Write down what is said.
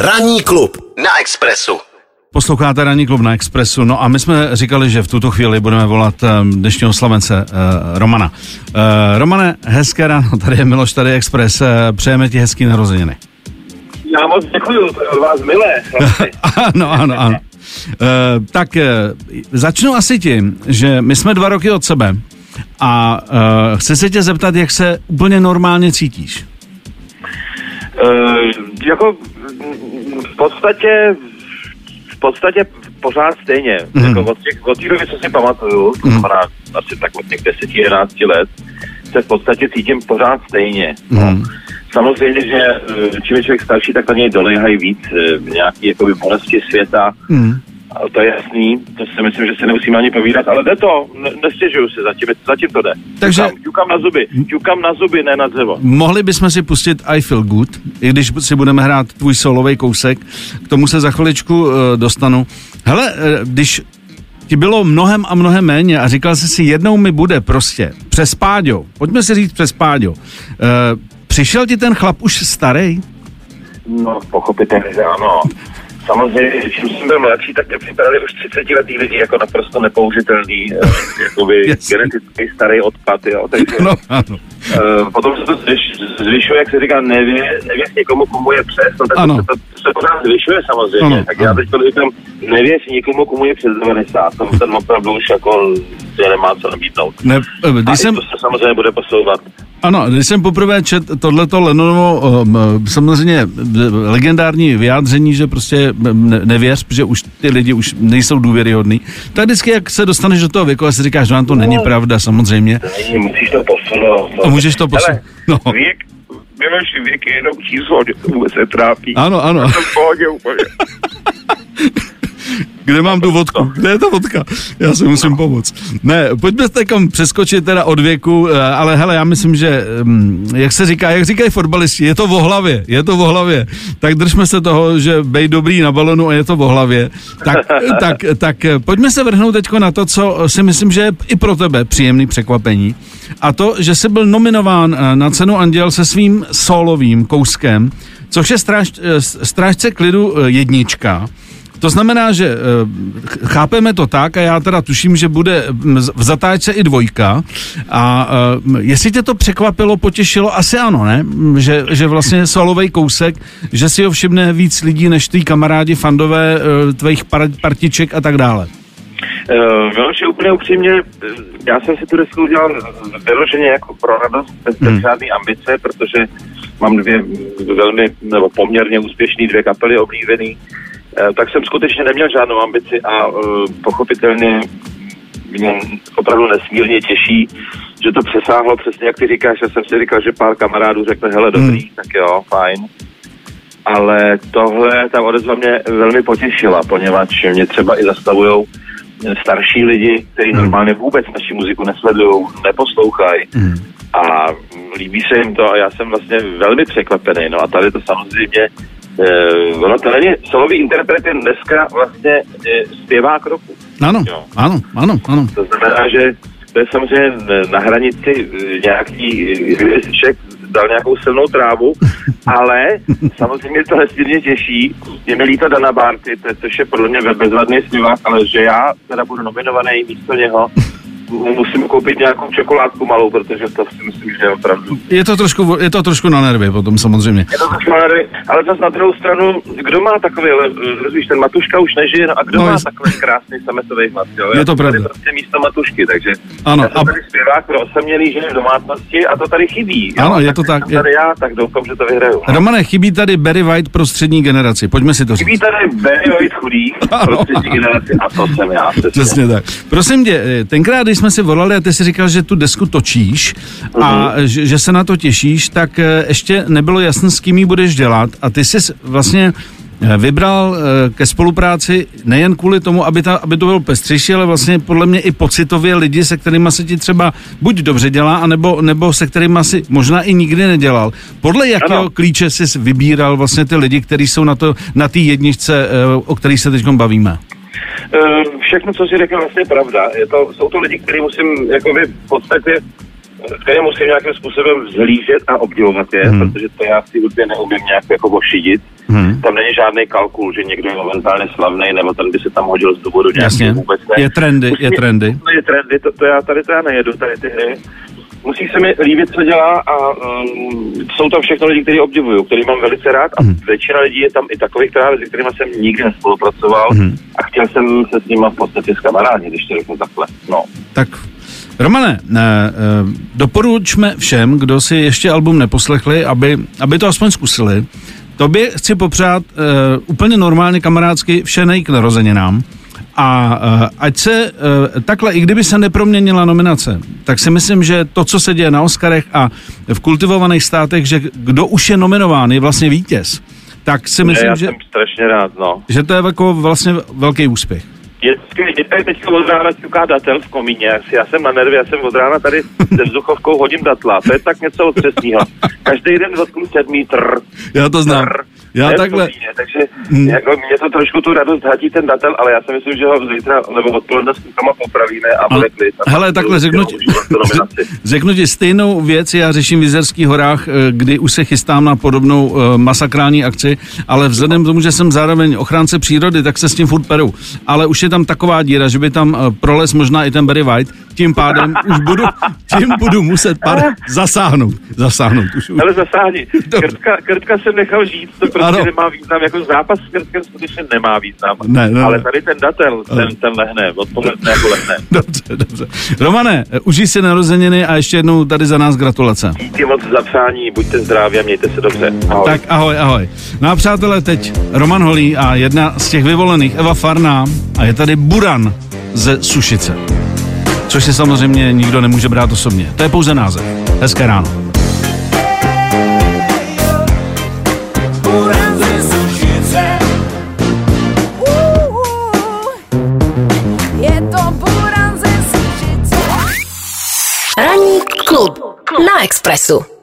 Ranní klub na Expressu. Posloucháte Ranní klub na Expressu, no a my jsme říkali, že v tuto chvíli budeme volat um, dnešního slavence uh, Romana. Uh, Romane, hezké ráno, tady je Miloš, tady je Express, uh, přejeme ti hezký narozeniny. Já moc je od vás milé. ano, ano, ano. Uh, tak uh, začnu asi tím, že my jsme dva roky od sebe a uh, chci se tě zeptat, jak se úplně normálně cítíš. Jako v podstatě v podstatě pořád stejně. Mm. Jako od, těch, od té doby, co si pamatuju, znamená asi tak od těch 10-11 let, se v podstatě cítím pořád stejně. Mhm. Samozřejmě, že eh, čím je člověk starší, tak na něj doléhají víc eh, jakoby bolesti světa. Mhm. A to je jasný, to si myslím, že se nemusíme ani povídat, ale jde to, ne, nestěžuju si, zatím, zatím to jde. Takže- Ťukám, ťukám na zuby, ťukám na zuby, ne na dřevo. Mohli bychom si pustit I Feel Good, i když si budeme hrát tvůj solový kousek, k tomu se za chviličku uh, dostanu. Hele, uh, když ti bylo mnohem a mnohem méně a říkal jsi si, jednou mi bude prostě přes Páďo, pojďme si říct přes Páďo, uh, přišel ti ten chlap už starý? No, pochopitelně, že ano. Samozřejmě, čím jsem byl mladší, tak mě připadali už 30 letý lidi jako naprosto nepoužitelný, eh, jakoby Jasně. genetický starý odpad, jo. Takže No, ano. uh, potom se to zvyš, zvyšuje, jak se říká, nevě, nevěř někomu, komu je přes, no tak Ano. to, to, to, se pořád zvyšuje samozřejmě. Ano, tak já ano. teď říkám, nevěř někomu, komu je přes 90, tam ten opravdu už jako že nemá co nabídnout. Ne, eh, A když i jsem, to se samozřejmě bude posouvat. Ano, když jsem poprvé čet tohleto Lennonovo um, samozřejmě eh, legendární vyjádření, že prostě ne, nevěř, protože už ty lidi už nejsou důvěryhodný, tak vždycky, jak se dostaneš do toho věku a si říkáš, že vám to není pravda, samozřejmě. Není, musíš to posunout. no. A můžeš to posunout. No. Věk, věk je jenom číslo, to vůbec se trápí. Ano, ano. V pohodě úplně. Kde mám tu vodku? Kde je ta vodka? Já si musím pomoct. Ne, pojďme teď přeskočit teda od věku, eh, ale hele, já myslím, že, hm, jak se říká, jak říkají fotbalisti, je to v hlavě, je to v hlavě. Tak držme se toho, že bej dobrý na balonu a je to v hlavě. Tak, tak, tak eh, pojďme se vrhnout teď na to, co si myslím, že je i pro tebe příjemný překvapení. A to, že jsi byl nominován eh, na cenu Anděl se svým solovým kouskem, což je stráž, strážce klidu jednička. To znamená, že eh, ch- chápeme to tak a já teda tuším, že bude z- v zatáčce i dvojka a eh, jestli tě to překvapilo, potěšilo, asi ano, ne? Mm, Že, že vlastně solovej kousek, že si ho všimne víc lidí než ty kamarádi, fandové eh, tvých par- partiček a tak dále. Uh, Miloš, úplně upřímně, já jsem si tu desku udělal vyloženě jako pro radost, bez, Hmm. žádný ambice, protože mám dvě mm, velmi, nebo poměrně úspěšné dvě kapely oblíbený, Eh, tak jsem skutečně neměl žádnou ambici a uh, pochopitelně mě opravdu nesmírně těší, že to přesáhlo přesně jak ty říkáš, já jsem si říkal, že pár kamarádů řekne, hele dobrý, Hmm. tak jo, fajn. Ale tohle, ta odezva mě velmi potěšila, poněvadž mě třeba i zastavují starší lidi, kteří Hmm. normálně vůbec naši muziku nesledují, neposlouchají Hmm. a líbí se jim to a já jsem vlastně velmi překvapený. No a tady to samozřejmě, eh, ono to není, solový interpret je dneska vlastně eh, zpěvák roku. Ano, Jo. ano, ano, ano. To znamená, že to je samozřejmě na hranici eh, nějaký hvězdiček, dal nějakou silnou trávu, ale samozřejmě to nesmírně těší. Je mi líto Dana Barty, to je, což je podle mě bezvadný zpěvák, ale že já teda budu nominovaný místo něho, musím koupit nějakou čokoládku malou, protože to si myslím, že je opravdu Je to trošku, je to trošku na nervy potom samozřejmě. je to zajímavé, ale zase na druhou stranu, kdo má takový, rozvíš, ten Matuška už nežije, no a kdo No, má jest- takový krásný sametový hlas, jo? Je to jsem tady pravda. prostě místo Matušky, takže Ano, já jsem a- tady zpěvák pro osamělý ženy v domácnosti a to tady chybí. jo? Ano, je to tak, je- tady já, tak doufám, že to vyhraju. no. Romane, chybí tady Barry White pro střední generaci. Pojďme si to říct. Chybí tady Barry White chudých Ano. pro třetí generaci a to jsem já. Přesně. Přesně tak. Prosím tě, eh, tenkrát, když jsme si volali a ty si říkal, že tu desku točíš a že, že se na to těšíš, tak eh, ještě nebylo jasné, s kým ji budeš dělat a ty jsi vlastně eh, vybral eh, ke spolupráci nejen kvůli tomu, aby, ta, aby to bylo pestřejší, ale vlastně podle mě i pocitově lidi, se kterými se ti třeba buď dobře dělá, anebo, nebo se kterými si možná i nikdy nedělal. Podle jakého Ano. klíče jsi vybíral vlastně ty lidi, kteří jsou na to na té jedničce, o kterých se teď bavíme? Všechno, co si řekl, vlastně je pravda. Je to, jsou to lidi, kteří musím jakoby v podstatě které musím nějakým způsobem vzhlížet a obdivovat je, hmm. protože to já si úplně neumím nějak jako ošidit. Hmm. Tam není žádný kalkul, že někdo je momentálně slavný, nebo ten by se tam hodil z důvodu Jasně. vůbec ne. Je trendy, Musí je trendy. Je trendy, to, to, já tady to já nejedu, tady ty hry. Musí se mi líbit, co dělá a um, jsou tam všechno lidi, kteří obdivuju, který mám velice rád a hmm. většina lidí je tam i takových, která, se kterými jsem nikdy nespolupracoval hmm. a chtěl jsem se s nimi v podstatě zkamarádit, když to řeknu takhle. No. Tak Romane, ne, eh, doporučme všem, kdo si ještě album neposlechli, aby, aby to aspoň zkusili. Tobě chci popřát uh, úplně normálně kamarádsky vše nej k narozeninám. A uh, ať se uh, takhle, i kdyby se neproměnila nominace, tak si myslím, že to, co se děje na Oscarech a v kultivovaných státech, že kdo už je nominován, je vlastně vítěz, tak si myslím, já že, jsem strašně rád, no. že to je jako vlastně velký úspěch. Je skvělý, tady teď od rána ťuká datel v komíně. Já jsem na nervě, já jsem od rána tady se vzduchovkou hodím datla. To je tak něco otřesného. Každý den dotknu sedmý trr. Já to znám. Trr. Já takhle... Komíně, takže hmm. jako, mě to trošku tu radost hatí ten datel, ale já si myslím, že ho zítra nebo odpoledne s klukama popravíme a bude klid. Hele, takhle řeknu ti, řeknu ti stejnou věc, já řeším v Jizerských horách, eh, kdy už se chystám na podobnou uh, masakrální akci, ale vzhledem k tomu, že jsem zároveň ochránce přírody, tak se s tím furt peru. Ale už je tam taková díra, že by tam uh, proles možná i ten Barry White, tím pádem už budu, tím budu muset pár zasáhnout. Zasáhnout. Už, už. Ale zasáhni. Krtka, krtka jsem nechal žít, to prostě ano. nemá význam. Jako zápas s krtkem skutečně nemá význam. Ne, ne, ale tady ten datel, ten, ten lehne, odpoledne jako lehne. Dobře, dobře. Romane, užij si narozeniny a ještě jednou tady za nás gratulace. Díky moc za přání, buďte zdraví a mějte se dobře. Ahoj. Tak ahoj, ahoj. No a přátelé, teď Roman Holý a jedna z těch vyvolených, Eva Farná, a je tady Buran ze Sušice což si samozřejmě nikdo nemůže brát osobně. To je pouze název. Hezké ráno. Ranní klub na Expressu.